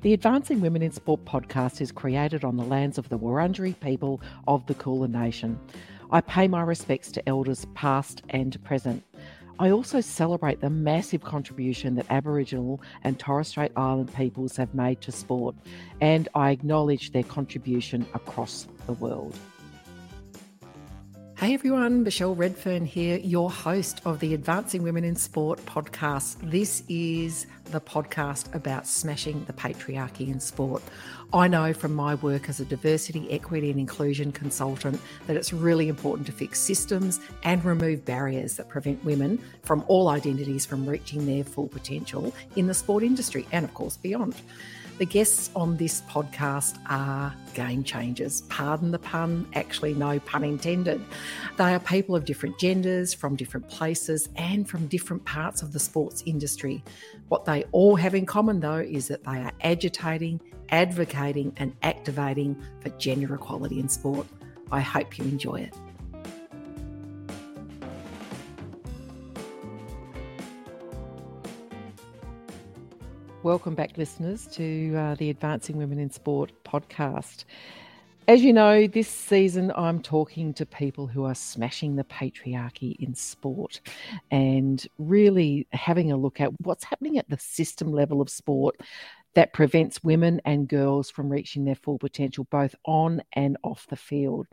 The Advancing Women in Sport podcast is created on the lands of the Wurundjeri people of the Kulin Nation. I pay my respects to elders past and present. I also celebrate the massive contribution that Aboriginal and Torres Strait Island peoples have made to sport, and I acknowledge their contribution across the world. Hey everyone, Michelle Redfern here, your host of the Advancing Women in Sport podcast. This is the podcast about smashing the patriarchy in sport. I know from my work as a diversity, equity, and inclusion consultant that it's really important to fix systems and remove barriers that prevent women from all identities from reaching their full potential in the sport industry and, of course, beyond. The guests on this podcast are game changers. Pardon the pun, actually, no pun intended. They are people of different genders, from different places, and from different parts of the sports industry. What they all have in common, though, is that they are agitating, advocating, and activating for gender equality in sport. I hope you enjoy it. Welcome back, listeners, to uh, the Advancing Women in Sport podcast. As you know, this season I'm talking to people who are smashing the patriarchy in sport and really having a look at what's happening at the system level of sport that prevents women and girls from reaching their full potential, both on and off the field.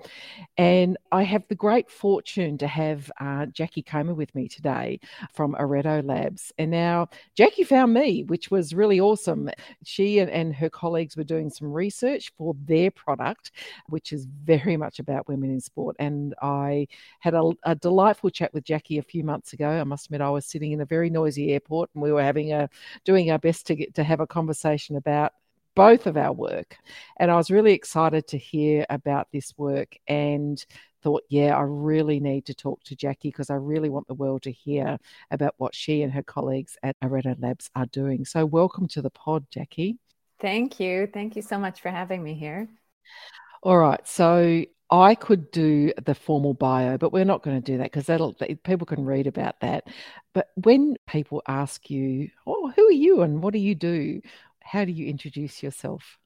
And I have the great fortune to have uh, Jackie Comer with me today from Areto Labs. And now Jackie found me, which was really awesome. She and, and her colleagues were doing some research for their product, which is very much about women in sport. And I had a, a delightful chat with Jackie a few months ago. I must admit, I was sitting in a very noisy airport and we were having a doing our best to get to have a conversation conversation about both of our work. And I was really excited to hear about this work and thought, yeah, I really need to talk to Jackie because I really want the world to hear about what she and her colleagues at Areto Labs are doing. So, welcome to the pod, Jackie. Thank you. Thank you so much for having me here. All right. So, I could do the formal bio, but we're not going to do that because that'll people can read about that. But when people ask you, "Oh, who are you and what do you do?" How do you introduce yourself?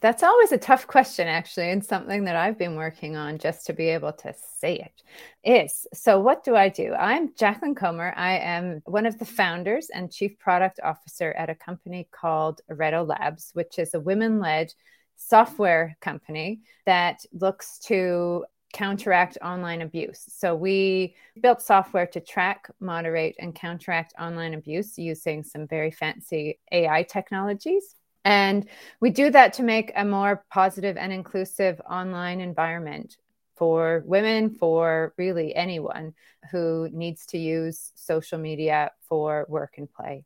That's always a tough question, actually, and something that I've been working on just to be able to say it is. So, what do I do? I'm Jacqueline Comer. I am one of the founders and chief product officer at a company called Areto Labs, which is a women led software company that looks to counteract online abuse. So we built software to track, moderate, and counteract online abuse using some very fancy AI technologies. And we do that to make a more positive and inclusive online environment for women, for really anyone who needs to use social media for work and play.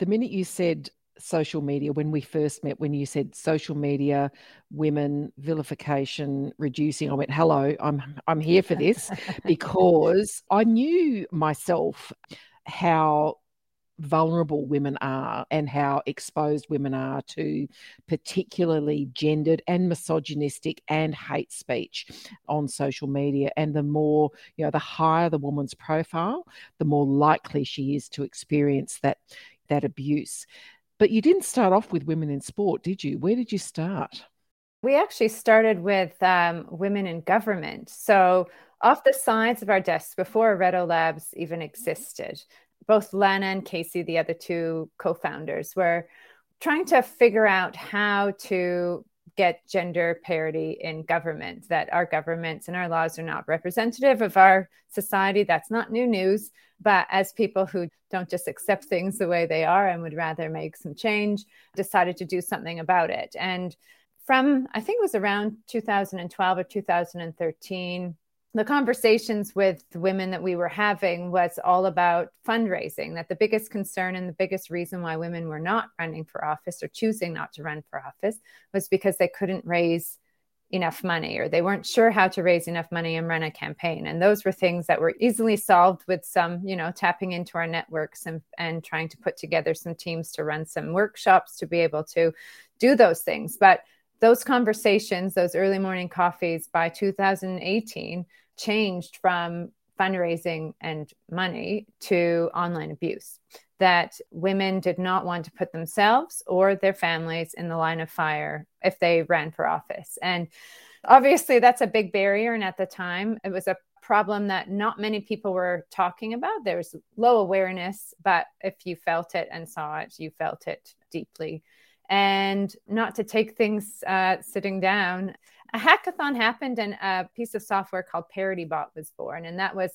The minute you said social media when we first met when you said social media women vilification reducing i went hello i'm i'm here for this because i knew myself how vulnerable women are and how exposed women are to particularly gendered and misogynistic and hate speech on social media. And the more you know the higher the woman's profile the more likely she is to experience that that abuse but you didn't start off with women in sport, did you? Where did you start? We actually started with um, women in government. So, off the sides of our desks before Areto Labs even existed, both Lana and Casey, the other two co founders, were trying to figure out how to get gender parity in government, that our governments and our laws are not representative of our society. That's not new news. But as people who don't just accept things the way they are and would rather make some change, decided to do something about it. And from, I think it was around 2012 or 2013, the conversations with women that we were having was all about fundraising that the biggest concern and the biggest reason why women were not running for office or choosing not to run for office was because they couldn't raise enough money or they weren't sure how to raise enough money and run a campaign. And those were things that were easily solved with some you know tapping into our networks and, and trying to put together some teams to run some workshops to be able to do those things. But those conversations those early morning coffees by 2018 changed from fundraising and money to online abuse. that women did not want to put themselves or their families in the line of fire if they ran for office. And obviously, that's a big barrier. And at the time, it was a problem that not many people were talking about. There was low awareness, but if you felt it and saw it, you felt it deeply. And not to take things uh, sitting down, a hackathon happened and a piece of software called ParityBot was born. And that was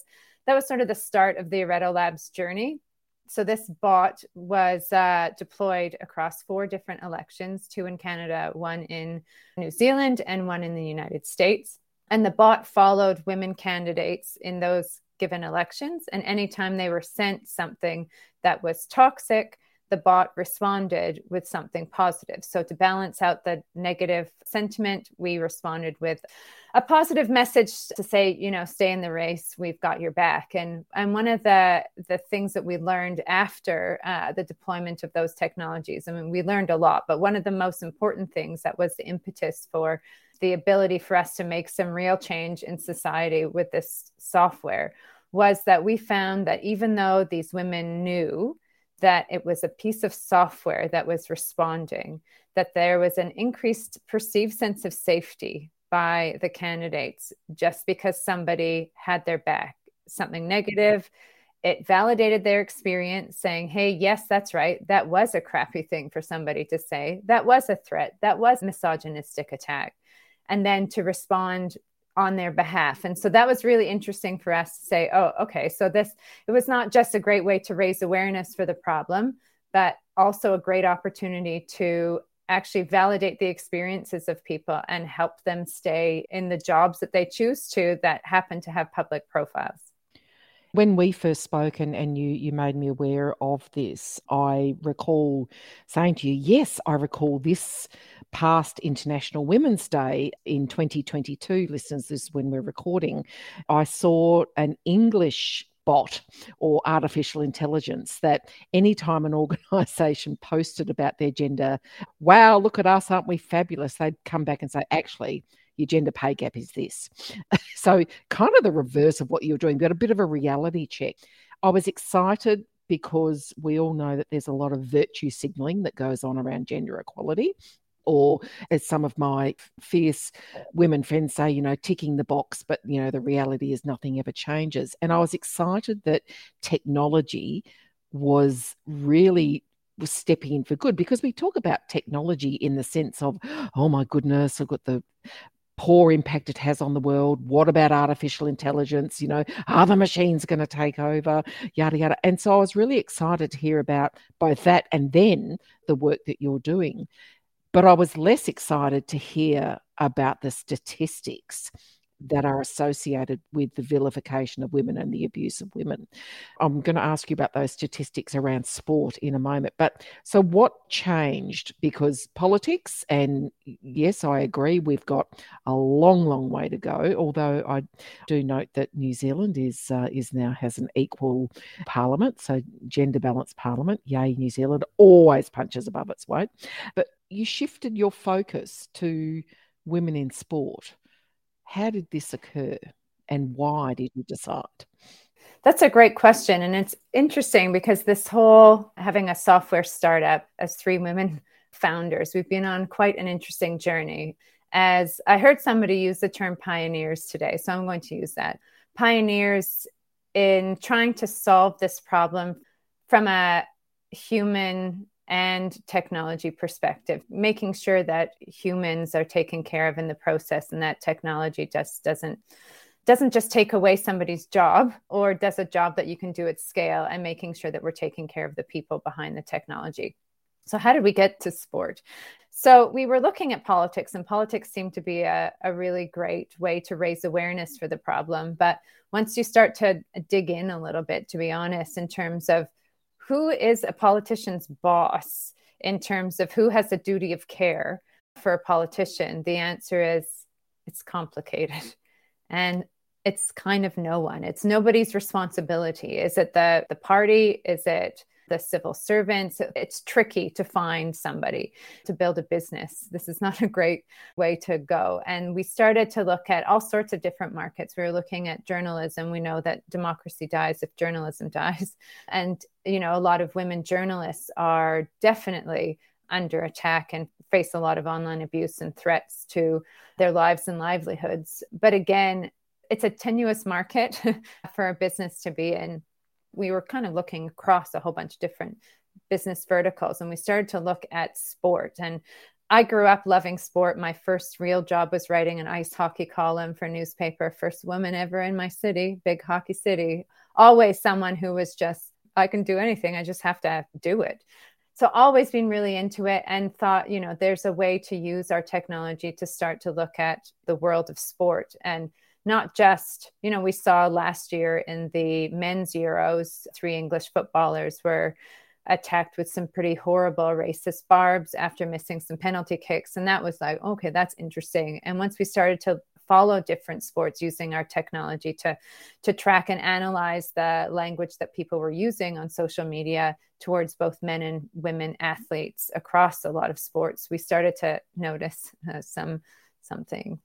that was sort of the start of the Areto Labs journey. So this bot was uh, deployed across four different elections two in canada one in new zealand and one in the united states. And the bot followed women candidates in those given elections. And anytime they were sent something that was toxic the bot responded with something positive. So, to balance out the negative sentiment, we responded with a positive message to say, you know, stay in the race. We've got your back. And and one of the the things that we learned after uh, the deployment of those technologies, I mean, we learned a lot, but one of the most important things that was the impetus for the ability for us to make some real change in society with this software was that we found that even though these women knew that it was a piece of software that was responding, that there was an increased perceived sense of safety by the candidates just because somebody had their back. Something negative, it validated their experience, saying, hey, yes, that's right. That was a crappy thing for somebody to say. That was a threat. That was misogynistic attack. And then to respond on their behalf. And so that was really interesting for us to say, oh, okay, so this, it was not just a great way to raise awareness for the problem, but also a great opportunity to actually validate the experiences of people and help them stay in the jobs that they choose to that happen to have public profiles. When we first spoke and, and you, you made me aware of this, I recall saying to you, Yes, I recall this past International Women's Day in 2022. Listeners, this is when we're recording. I saw an English bot or artificial intelligence that anytime an organization posted about their gender, wow, look at us, aren't we fabulous? They'd come back and say, actually, your gender pay gap is this. so, kind of the reverse of what you're doing, but a bit of a reality check. I was excited because we all know that there's a lot of virtue signaling that goes on around gender equality. Or, as some of my fierce women friends say, you know, ticking the box, but, you know, the reality is nothing ever changes. And I was excited that technology was really was stepping in for good because we talk about technology in the sense of, oh my goodness, I've got the poor impact it has on the world. What about artificial intelligence? You know, are the machines going to take over? Yada, yada. And so I was really excited to hear about both that and then the work that you're doing. But I was less excited to hear about the statistics that are associated with the vilification of women and the abuse of women. I'm going to ask you about those statistics around sport in a moment. But so, what changed? Because politics, and yes, I agree, we've got a long, long way to go. Although I do note that New Zealand is uh, is now has an equal parliament, so gender balanced parliament. Yay, New Zealand always punches above its weight. But you shifted your focus to women in sport how did this occur and why did you decide? That's a great question. And it's interesting because this whole having a software startup as three women founders, we've been on quite an interesting journey. As I heard somebody use the term pioneers today, so I'm going to use that. Pioneers in trying to solve this problem from a human and technology perspective, making sure that humans are taken care of in the process and that technology just doesn't doesn't just take away somebody's job or does a job that you can do at scale and making sure that we're taking care of the people behind the technology. So, how did we get to sport? So, we were looking at politics, and politics seemed to be a, a really great way to raise awareness for the problem. But once you start to dig in a little bit, to be honest, in terms of who is a politician's boss in terms of who has a duty of care for a politician? The answer is it's complicated. And it's kind of no one. It's nobody's responsibility. Is it the, the party? Is it the civil servants. It's tricky to find somebody to build a business. This is not a great way to go. And we started to look at all sorts of different markets. We were looking at journalism. We know that democracy dies if journalism dies. And, you know, a lot of women journalists are definitely under attack and face a lot of online abuse and threats to their lives and livelihoods. But again, it's a tenuous market for a business to be in. We were kind of looking across a whole bunch of different business verticals and we started to look at sport. And I grew up loving sport. My first real job was writing an ice hockey column for newspaper, first woman ever in my city, big hockey city. Always someone who was just, I can do anything. I just have to do it so always been really into it and thought you know there's a way to use our technology to start to look at the world of sport and not just you know we saw last year in the men's euros three english footballers were attacked with some pretty horrible racist barbs after missing some penalty kicks. And that was like okay that's interesting. And once we started to follow different sports using our technology to to track and analyze the language that people were using on social media towards both men and women athletes across a lot of sports we started to notice uh, some something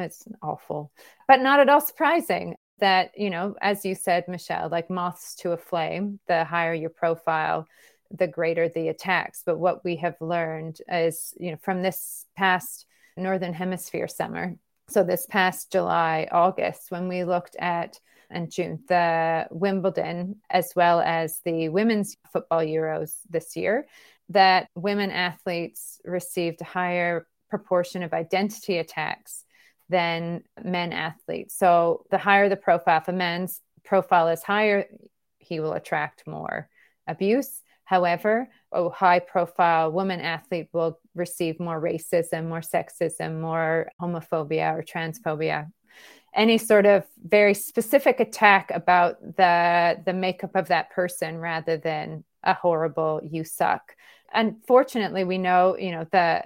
it's awful. But not at all surprising that you know as you said michelle like moths to a flame the higher your profile the greater the attacks. But what we have learned is you know from this past northern hemisphere summer so this past July, August, when we looked at and June, the Wimbledon as well as the women's football Euros this year, that women athletes received a higher proportion of identity attacks than men athletes. So the higher the profile, if a man's profile is higher, he will attract more abuse. However, a high profile woman athlete will receive more racism, more sexism, more homophobia or transphobia. Any sort of very specific attack about the, the makeup of that person rather than a horrible you suck. Unfortunately, we know, you know, the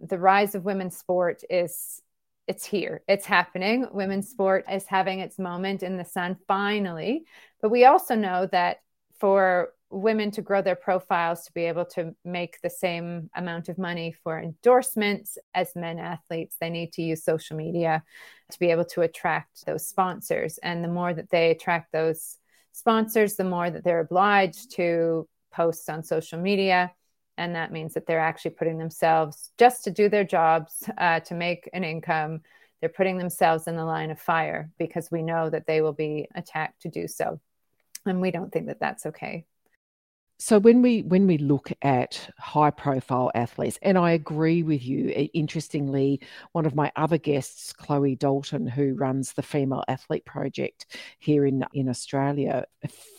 the rise of women's sport is it's here. It's happening. Women's sport is having its moment in the sun finally. But we also know that for women to grow their profiles to be able to make the same amount of money for endorsements as men athletes they need to use social media to be able to attract those sponsors. And the more that they attract those sponsors the more that they're obliged to post on social media and that means that they're actually putting themselves just to do their jobs uh, to make an income they're putting themselves in the line of fire because we know that they will be attacked to do so. And we don't think that that's okay so when we when we look at high profile athletes and i agree with you eh, interestingly one of my other guests chloe dalton who runs the female athlete project here in in australia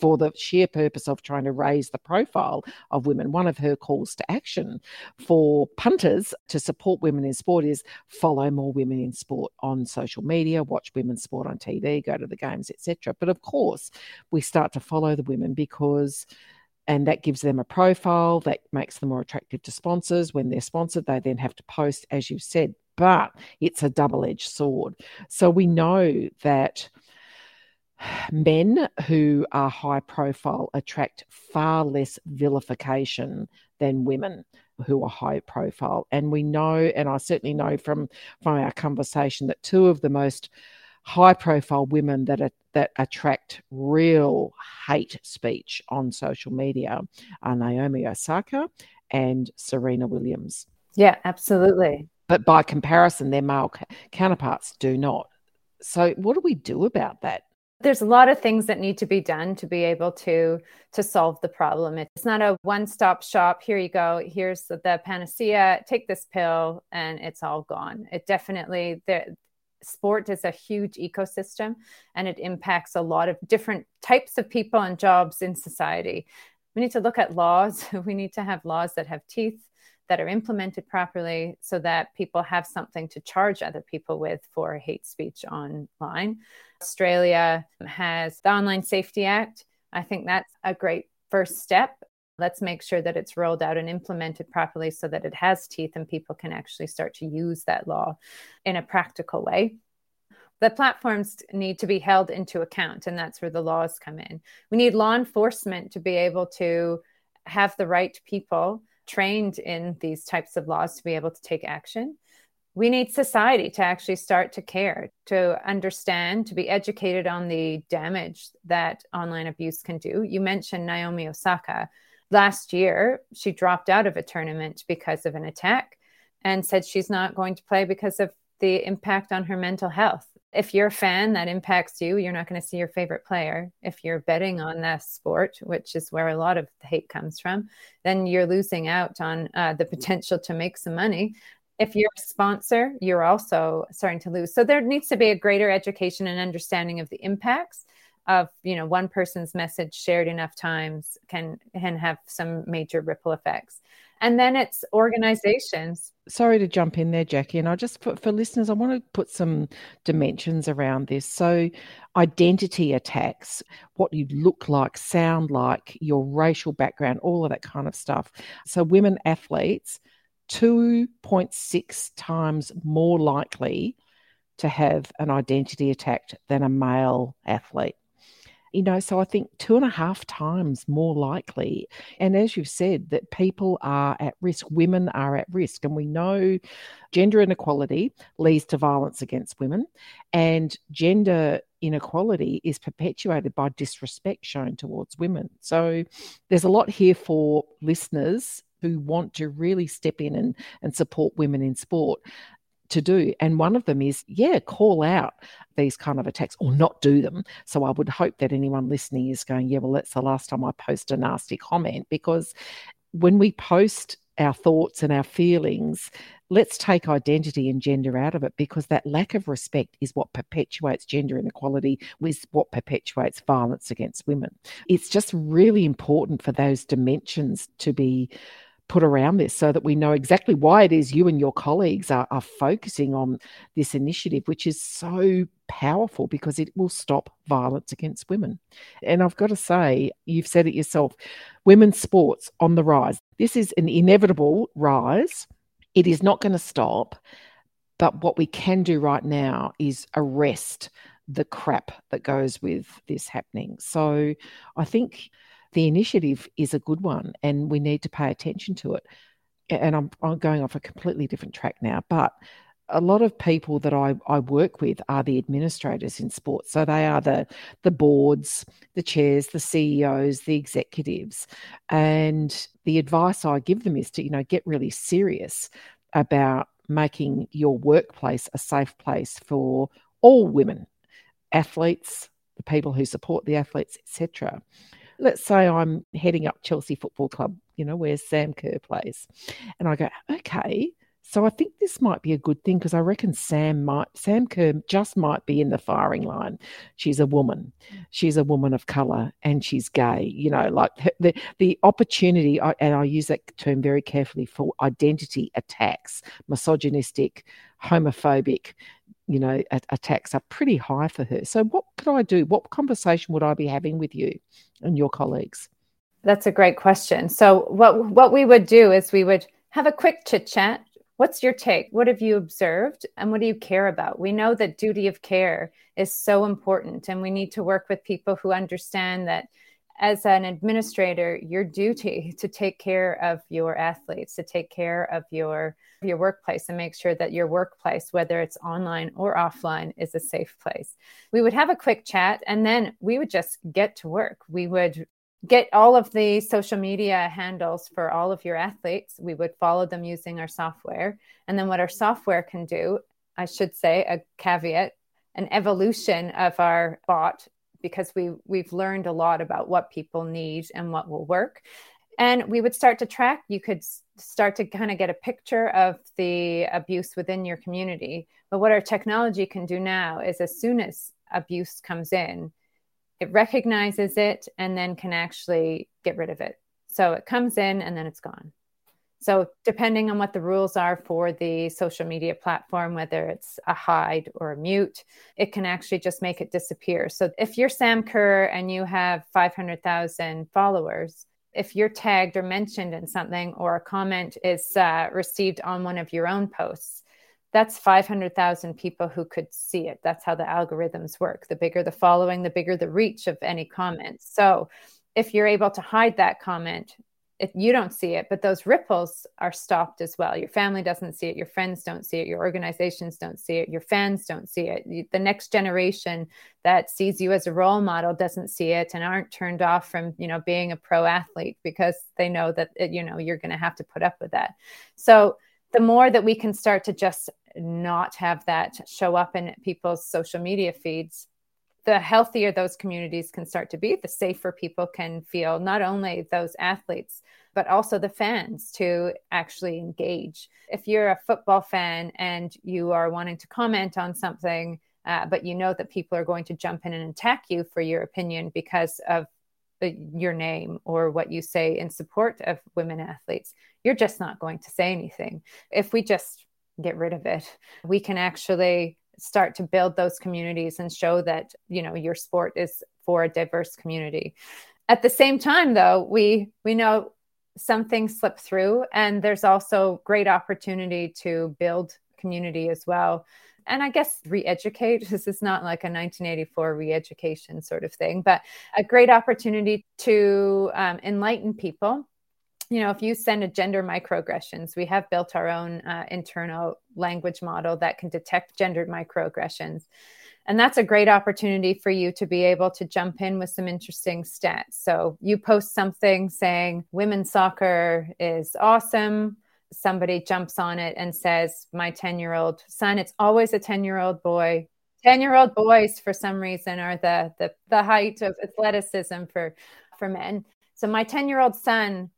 for the sheer purpose of trying to raise the profile of women one of her calls to action for punters to support women in sport is follow more women in sport on social media watch women's sport on tv go to the games etc but of course we start to follow the women because and that gives them a profile that makes them more attractive to sponsors. When they're sponsored, they then have to post, as you've said, but it's a double edged sword. So we know that men who are high profile attract far less vilification than women who are high profile. And we know, and I certainly know from, from our conversation, that two of the most high profile women that are, that attract real hate speech on social media are Naomi Osaka and Serena Williams. Yeah, absolutely. But by comparison, their male counterparts do not. So, what do we do about that? there's a lot of things that need to be done to be able to to solve the problem it's not a one stop shop here you go here's the, the, panacea take this pill and it's all gone it definitely there sport is a huge ecosystem and it impacts a lot of different types of people and jobs in society. We need to look at laws. We need to have laws that have teeth, that are implemented properly so that people have something to charge other people with for hate speech online. Australia has the Online Safety Act. I think that's a great first step let's make sure that it's rolled out and implemented properly so that it has teeth and people can actually start to use that law in a practical way the platforms need to be held into account and that's where the laws come in we need law enforcement to be able to have the right people trained in these types of laws to be able to take action. We need society to actually start to care, to understand, to be educated on the damage that online abuse can do. You mentioned Naomi Osaka. Last year, she dropped out of a tournament because of an attack and said she's not going to play because of the impact on her mental health. If you're a fan that impacts you, you're not going to see your favorite player. If you're betting on that sport, which is where a lot of the hate comes from, then you're losing out on uh, the potential to make some money. If you're a sponsor, you're also starting to lose. So there needs to be a greater education and understanding of the impacts of you know one person's message shared enough times can can have some major ripple effects and then it's organizations. Sorry to jump in there, Jackie. And I just put for listeners, I want to put some dimensions around this. So, identity attacks, what you look like, sound like, your racial background, all of that kind of stuff. So, women athletes, 2.6 times more likely to have an identity attack than a male athlete you know, so I think two and a half times more likely. And as you've said, that people are at risk, women are at risk. And we know gender inequality leads to violence against women, and gender inequality is perpetuated by disrespect shown towards women. So there's a lot here for listeners who want to really step in and, and support women in sport to do. And one of them is, yeah, call out these kind of attacks or not do them. So I would hope that anyone listening is going, yeah, well, that's the last time I post a nasty comment because when we post our thoughts and our feelings, let's take identity and gender out of it because that lack of respect is what perpetuates gender inequality, is what perpetuates violence against women. It's just really important for those dimensions to be put around this so that we know exactly why it is you and your colleagues are, are focusing on this initiative, which is so powerful because it will stop violence against women. And I've got to say, you've said it yourself women's sports on the rise. This is an inevitable rise. It is not going to stop. But what we can do right now is arrest the crap that goes with this happening. So I think the initiative is a good one and we need to pay attention to it. And I'm, I'm going off a completely different track now, but a lot of people that I, I work with are the administrators in sports. So they are the the boards, the chairs, the CEOs, the executives. And the advice I give them is to, you know, get really serious about making your workplace a safe place for all women, athletes, the people who support the athletes, etc let's say I'm heading up Chelsea Football Club, you know, where Sam Kerr plays. And I go, okay, so I think this might be a good thing because I reckon Sam might Sam Kerr just might be in the firing line. She's a woman. She's a woman of color and she's gay. You know, like the the opportunity and I use that term very carefully for identity attacks, misogynistic, homophobic, you know, attacks are pretty high for her. So, what could I do? What conversation would I be having with you and your colleagues? That's a great question. So, what what we would do is we would have a quick chit chat. What's your take? What have you observed, and what do you care about? We know that duty of care is so important, and we need to work with people who understand that as an administrator, your duty to take care of your athletes, to take care of your your workplace and make sure that your workplace, whether it's online or offline, is a safe place. We would have a quick chat and then we would just get to work. We would get all of the social media handles for all of your athletes. We would follow them using our software. And then what our software can do, I should say, a caveat, an evolution of our bot because we we've learned a lot about what people need and what will work. And we would start to track you could start to kind of get a picture of the abuse within your community. But what our technology can do now is as soon as abuse comes in it recognizes it and then can actually get rid of it. So it comes in and then it's gone so, depending on what the rules are for the social media platform, whether it's a hide or a mute, it can actually just make it disappear. So, if you're Sam Kerr and you have 500,000 followers, if you're tagged or mentioned in something or a comment is uh, received on one of your own posts, that's 500,000 people who could see it. That's how the algorithms work. The bigger the following, the bigger the reach of any comment. So, if you're able to hide that comment, it, you don't see it, but those ripples are stopped as well. Your family doesn't see it, your friends don't see it, your organizations don't see it, your fans don't see it. The next generation that sees you as a role model doesn't see it and aren't turned off from, you know, being a pro athlete because they know that it, you know you're going to have to put up with that. So the more that we can start to just not have that show up in people's social media feeds the healthier those communities can start to be, the safer people can feel, not only those athletes, but also the fans to actually engage. If you're a football fan and you are wanting to comment on something, uh, but you know that people are going to jump in and attack you for your opinion because of the, your name or what you say in support of women athletes, you're just not going to say anything. If we just get rid of it, we can actually start to build those communities and show that you know your sport is for a diverse community at the same time though we we know some things slip through and there's also great opportunity to build community as well and I guess re-educate. This is not like a 1984 re-education sort of thing, but a great opportunity to um, enlighten people you know, if you send a gender microaggressions, we have built our own uh, internal language model that can detect gendered microaggressions. And that's a great opportunity for you to be able to jump in with some interesting stats. So you post something saying women's soccer is awesome. Somebody jumps on it and says, My 10 year old son, it's always a 10 year old boy. 10 year old boys, for some reason, are the, the, the height of athleticism for, for men. So my 10 year old son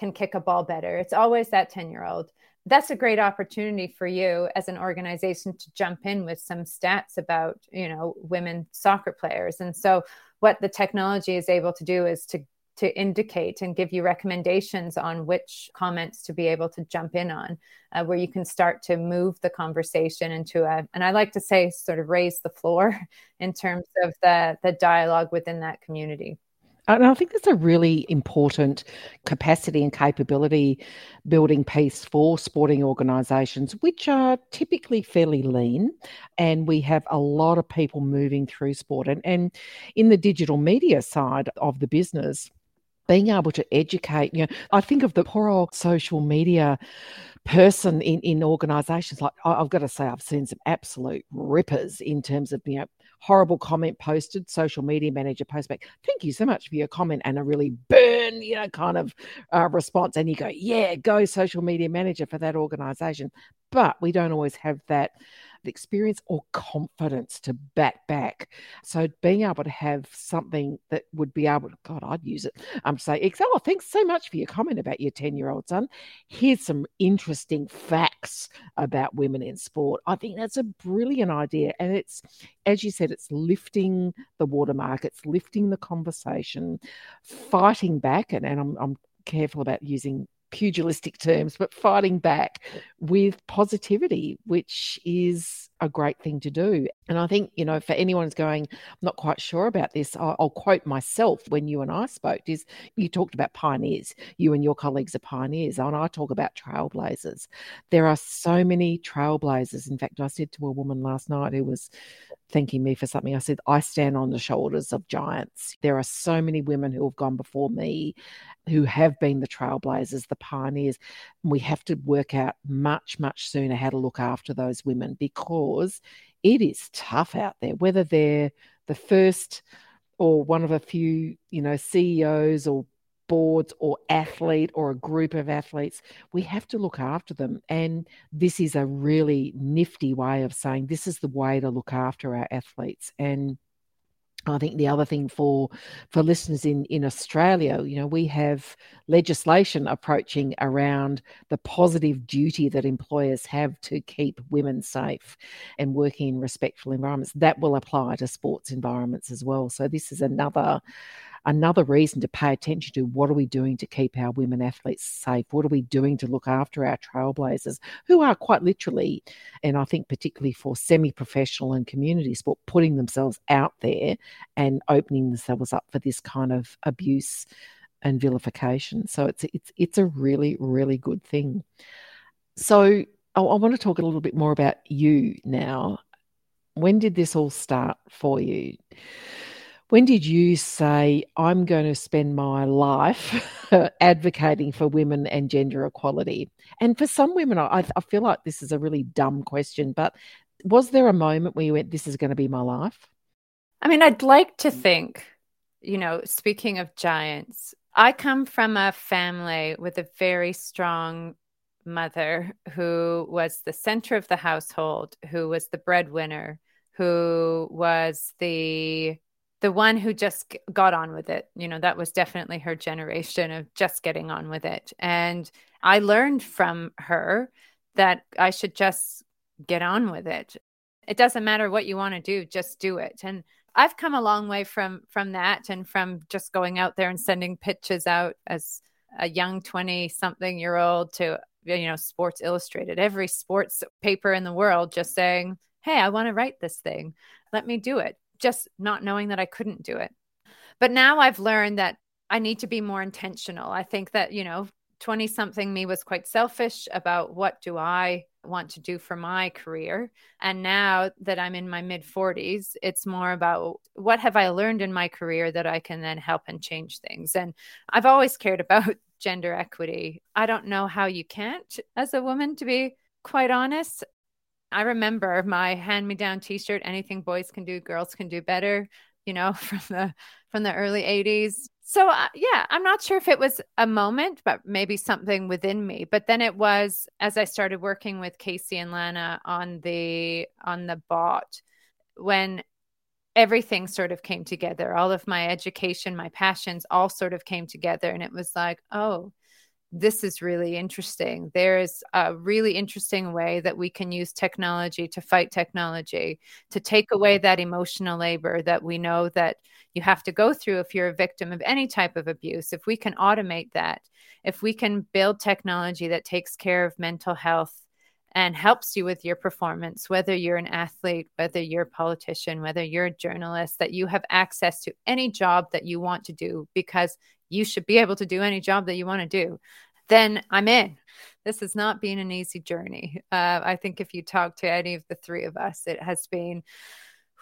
can kick a ball better. It's always that 10 year old. That's a great opportunity for you as an organization to jump in with some stats about, you know, women soccer players. And so what the technology is able to do is to to indicate and give you recommendations on which comments to be able to jump in on, uh, where you can start to move the conversation into a, and I like to say, sort of raise the floor in terms of the the dialogue within that community. And I think that's a really important capacity and capability building piece for sporting organisations, which are typically fairly lean. And we have a lot of people moving through sport. And, and in the digital media side of the business, being able to educate, you know, I think of the poor old social media person in, in organizations like I've got to say I've seen some absolute rippers in terms of you know horrible comment posted, social media manager post back, thank you so much for your comment and a really burn, you know, kind of uh, response. And you go, yeah, go social media manager for that organization. But we don't always have that experience or confidence to back back. So being able to have something that would be able to, God, I'd use it. Um, say, oh, thanks so much for your comment about your 10 year old son. Here's some interesting facts about women in sport. I think that's a brilliant idea. And it's, as you said, it's lifting the watermark, it's lifting the conversation, fighting back. And, and I'm, I'm careful about using pugilistic terms, but fighting back with positivity, which is a great thing to do. And I think, you know, for anyone who's going, I'm not quite sure about this, I'll, I'll, quote myself when you and I spoke is you talked about pioneers. You and your colleagues are pioneers. And I talk about trailblazers. There are so many trailblazers. In fact, I said to a woman last night who was thanking me for something. I said, I stand on the shoulders of giants. There are so many women who have gone before me who have been the trailblazers, the pioneers. We have to work out much, much sooner how to look after those women because it is tough out there, whether they're the first or one of a few, you know, CEOs or boards or athlete or a group of athletes, we have to look after them. And this is a really nifty way of saying this is the way to look after our athletes. And I think the other thing for for listeners in in Australia, you know, we have legislation approaching around the positive duty that employers have to keep women safe and working in respectful environments. That will apply to sports environments as well. So this is another another reason to pay attention to what are we doing to keep our women athletes safe? What are we doing to look after our trailblazers who are quite literally, and I think particularly for semi professional and community sport, putting themselves out there and opening themselves up for this kind of abuse and vilification. So it's it's it's a really really good thing. So I, I want to talk a little bit more about you now. When did this all start for you? When did you say, I'm going to spend my life advocating for women and gender equality? And for some women, I, I feel like this is a really dumb question, but was there a moment where you went, This is going to be my life? I mean, I'd like to think, you know, speaking of giants, I come from a family with a very strong mother who was the center of the household, who was the breadwinner, who was the the one who just got on with it. You know, that was definitely her generation of just getting on with it. And I learned from her that I should just get on with it. It doesn't matter what you want to do, just do it. And I've come a long way from from that and from just going out there and sending pitches out as a young 20 something year old to you know Sports Illustrated, every sports paper in the world just saying, "Hey, I want to write this thing. Let me do it." Just not knowing that I couldn't do it. But now I've learned that I need to be more intentional. I think that, you know, 20 something me was quite selfish about what do I want to do for my career. And now that I'm in my mid 40s, it's more about what have I learned in my career that I can then help and change things. And I've always cared about gender equity. I don't know how you can't as a woman, to be quite honest. I remember my hand-me-down T-shirt, "Anything boys can do, girls can do better." You know, from the from the early '80s. So uh, yeah, I'm not sure if it was a moment, but maybe something within me. But then it was as I started working with Casey and Lana on the on the bot when everything sort of came together. All of my education, my passions, all sort of came together, and it was like, oh this is really interesting. There is a really interesting way that we can use technology to fight technology, to take away that emotional labor that we know that you have to go through if you're a victim of any type of abuse. If we can automate that, if we can build technology that takes care of mental health and helps you with your performance, whether you're an athlete, whether you're a politician, whether you're a journalist, that you have access to any job that you want to do because you should be able to do any job that you want to do, then I'm in. This has not been an easy journey. Uh, I think if you talk to any of the three of us, it has been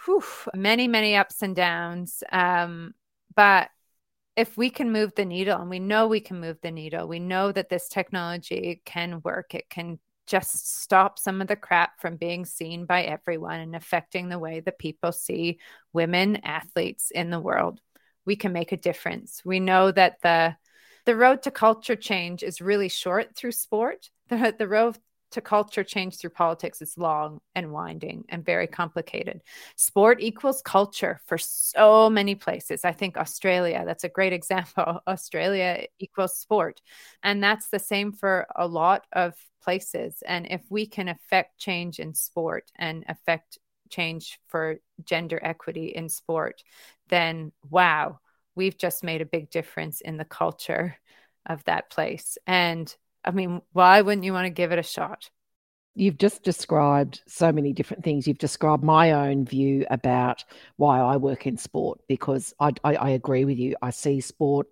whew, many, many ups and downs. Um, but if we can move the needle, and we know we can move the needle, we know that this technology can work, it can just stop some of the crap from being seen by everyone and affecting the way that people see women athletes in the world we can make a difference. We know that the the road to culture change is really short through sport. The, the road to culture change through politics is long and winding and very complicated. Sport equals culture for so many places. I think Australia, that's a great example. Australia equals sport. And that's the same for a lot of places. And if we can affect change in sport and affect change for gender equity in sport, then wow, we've just made a big difference in the culture of that place. And I mean, why wouldn't you want to give it a shot? You've just described so many different things. You've described my own view about why I work in sport because I, I, I agree with you. I see sport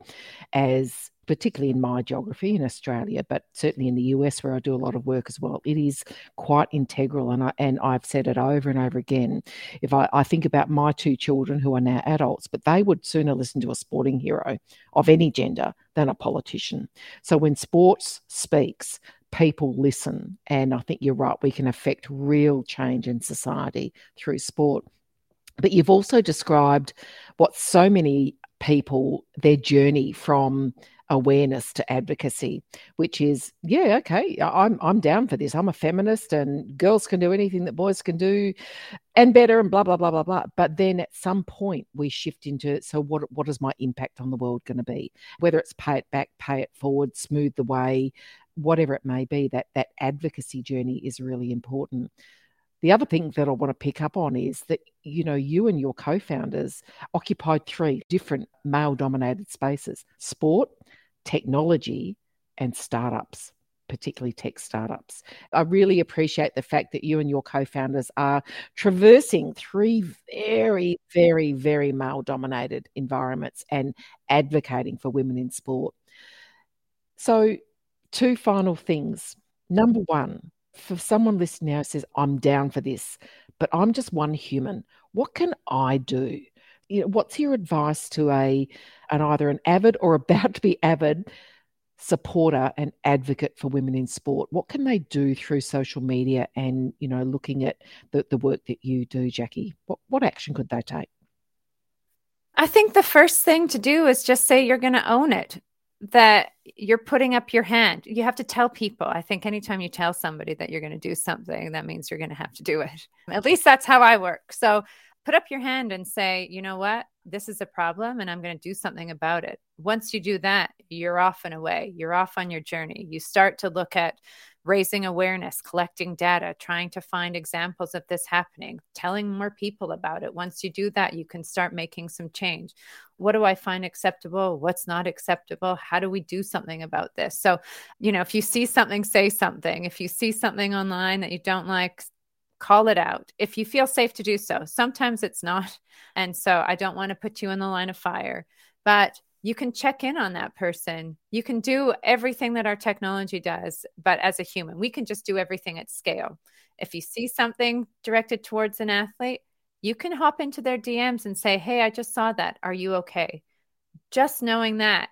as particularly in my geography in Australia, but certainly in the US where I do a lot of work as well, it is quite integral. And I and I've said it over and over again. If I, I think about my two children who are now adults, but they would sooner listen to a sporting hero of any gender than a politician. So when sports speaks, people listen. And I think you're right, we can affect real change in society through sport. But you've also described what so many people, their journey from awareness to advocacy, which is, yeah, okay, I'm I'm down for this. I'm a feminist and girls can do anything that boys can do and better and blah blah blah blah blah. But then at some point we shift into so what what is my impact on the world going to be? Whether it's pay it back, pay it forward, smooth the way, whatever it may be, that that advocacy journey is really important. The other thing that I want to pick up on is that, you know, you and your co founders occupied three different male dominated spaces sport, technology, and startups particularly tech startups. I really appreciate the fact that you and your co founders are traversing three very, very, very male dominated environments and advocating for women in sport. So, two final things. Number one, for someone listening now says, I'm down for this, but I'm just one human. What can I do you know, what's your advice to a an either an avid or about to be avid supporter and advocate for women in sport? What can they do through social media and you know looking at the, the work that you do, Jackie? What what action could they take? I think the first thing to do is just say you're going to own it that you're putting up your hand. You have to tell people. I think anytime you tell somebody that you're going to do something, that means you're going to have to do it. At least that's how I work. So put up your hand and say, you know what? This is a problem and I'm going to do something about it. Once you do that, you're off and away. You're off on your journey. You start to look at raising awareness, collecting data, trying to find examples of this happening, telling more people about it. Once you do that, you can start making some change. What do I find acceptable? What's not acceptable? How do we do something about this? So, you know, if you see something, say something. If you see something online that you don't like, call it out if you feel safe to do so. Sometimes it's not. And so I don't want to put you in the line of fire, but you can check in on that person. You can do everything that our technology does, but as a human, we can just do everything at scale. If you see something directed towards an athlete, you can hop into their DMs and say, Hey, I just saw that. Are you okay? Just knowing that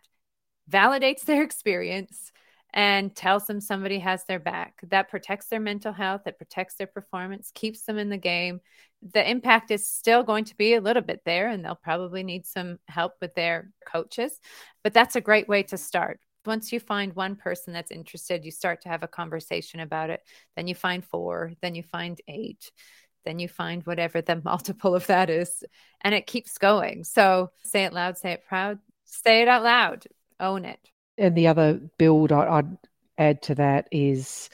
validates their experience and tells them somebody has their back. That protects their mental health, it protects their performance, keeps them in the game. The impact is still going to be a little bit there, and they'll probably need some help with their coaches. But that's a great way to start. Once you find one person that's interested, you start to have a conversation about it. Then you find four, then you find eight, then you find whatever the multiple of that is, and it keeps going. So say it loud, say it proud, say it out loud, own it and the other build I, would add to that is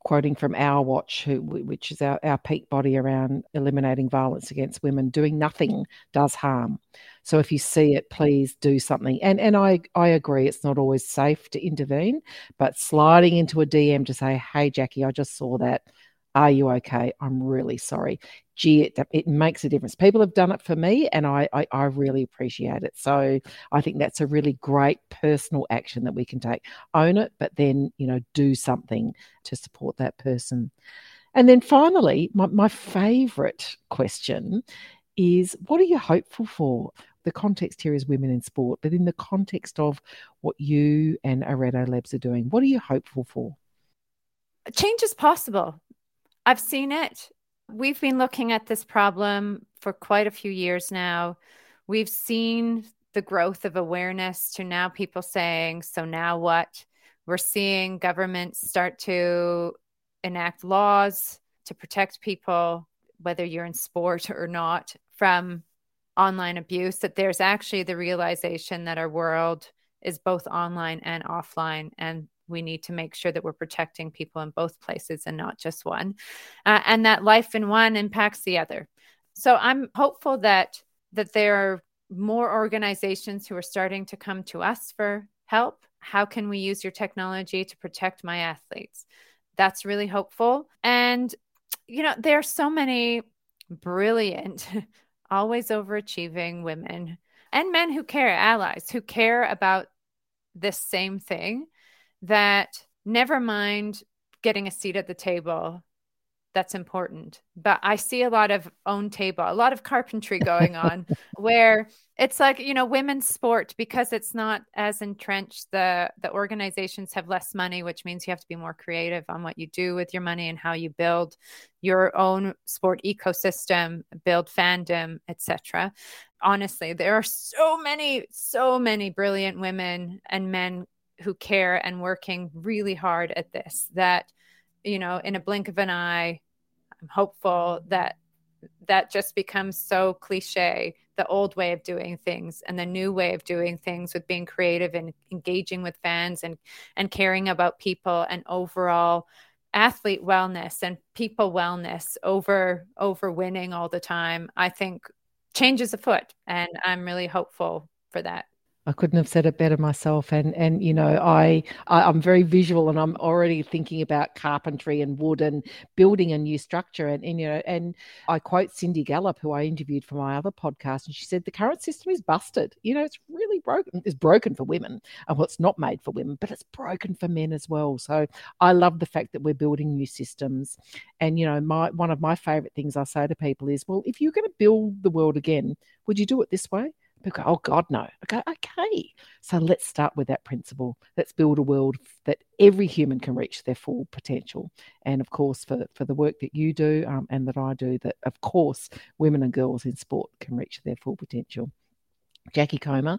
quoting from Our Watch, who, which is our, our peak body around eliminating violence against women. Doing nothing does harm. So if you see it, please do something. And and I I agree, it's not always safe to intervene, but sliding into a DM to say, "Hey, Jackie, I just saw that. Are you okay? I'm really sorry." Gee, it, it makes a difference. People have done it for me, and I, I, I really appreciate it. So I think that's a really great personal action that we can take. Own it, but then you know do something to support that person. And then finally, my, my favorite question is what are you hopeful for? The context here is women in sport, but in the context of what you and Areto Labs are doing, what are you hopeful for? Change is possible. I've seen it. We've been looking at this problem for quite a few years now. We've seen the growth of awareness to now people saying, so now what? We're seeing governments start to enact laws to protect people, whether you're in sport or not, from online abuse. That there's actually the realization that our world is both online and offline, and we need to make sure that we're protecting people in both places and not just one, uh, and that life in one impacts the other. So I'm hopeful that that there are more organizations who are starting to come to us for help. How can we use your technology to protect my athletes? That's really hopeful. And you know, there are so many brilliant, always overachieving women and men who care, allies who care about this same thing that never mind getting a seat at the table that's important. But i see a lot of own table a lot of carpentry going on where it's like you know women's sport because it's not as entrenched the the organizations have less money which means you have to be more creative on what you do with your money and how you build your own sport ecosystem build fandom etc honestly there are so many so many brilliant women and men who care and working really hard at this that you know in a blink of an eye i'm hopeful that that just becomes so cliche the old way of doing things and the new way of doing things with being creative and engaging with fans and and caring about people and overall athlete wellness and people wellness over over winning all the time i think changes afoot and i'm really hopeful for that I couldn't have said it better myself. And and you know, I, I am very visual, and I'm already thinking about carpentry and wood and building a new structure. And, and you know, and I quote Cindy Gallop, who I interviewed for my other podcast, and she said the current system is busted. You know, it's really broken. It's broken for women, and well, it's not made for women, but it's broken for men as well. So I love the fact that we're building new systems. And you know, my one of my favorite things I say to people is, well, if you're going to build the world again, would you do it this way? People go, oh God, no. I go, okay. So let's start with that principle. Let's build a world that every human can reach their full potential. And of course, for, for the work that you do um, and that I do, that of course, women and girls in sport can reach their full potential. Jackie Comer,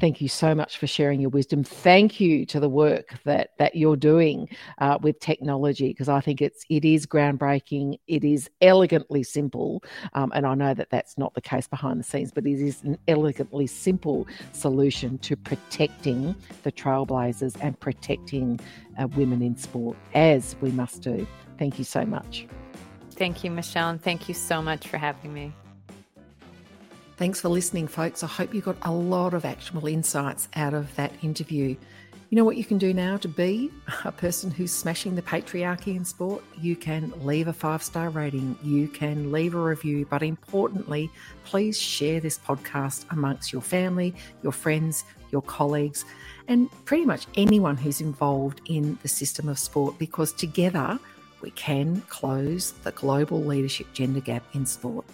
thank you so much for sharing your wisdom. Thank you to the work that that you're doing uh, with technology because I think it's it is groundbreaking. It is elegantly simple, um, and I know that that's not the case behind the scenes, but it is an elegantly simple solution to protecting the trailblazers and protecting uh, women in sport as we must do. Thank you so much. Thank you, Michelle, and thank you so much for having me. Thanks for listening, folks. I hope you got a lot of actionable insights out of that interview. You know what you can do now to be a person who's smashing the patriarchy in sport? You can leave a five star rating, you can leave a review, but importantly, please share this podcast amongst your family, your friends, your colleagues, and pretty much anyone who's involved in the system of sport because together we can close the global leadership gender gap in sport.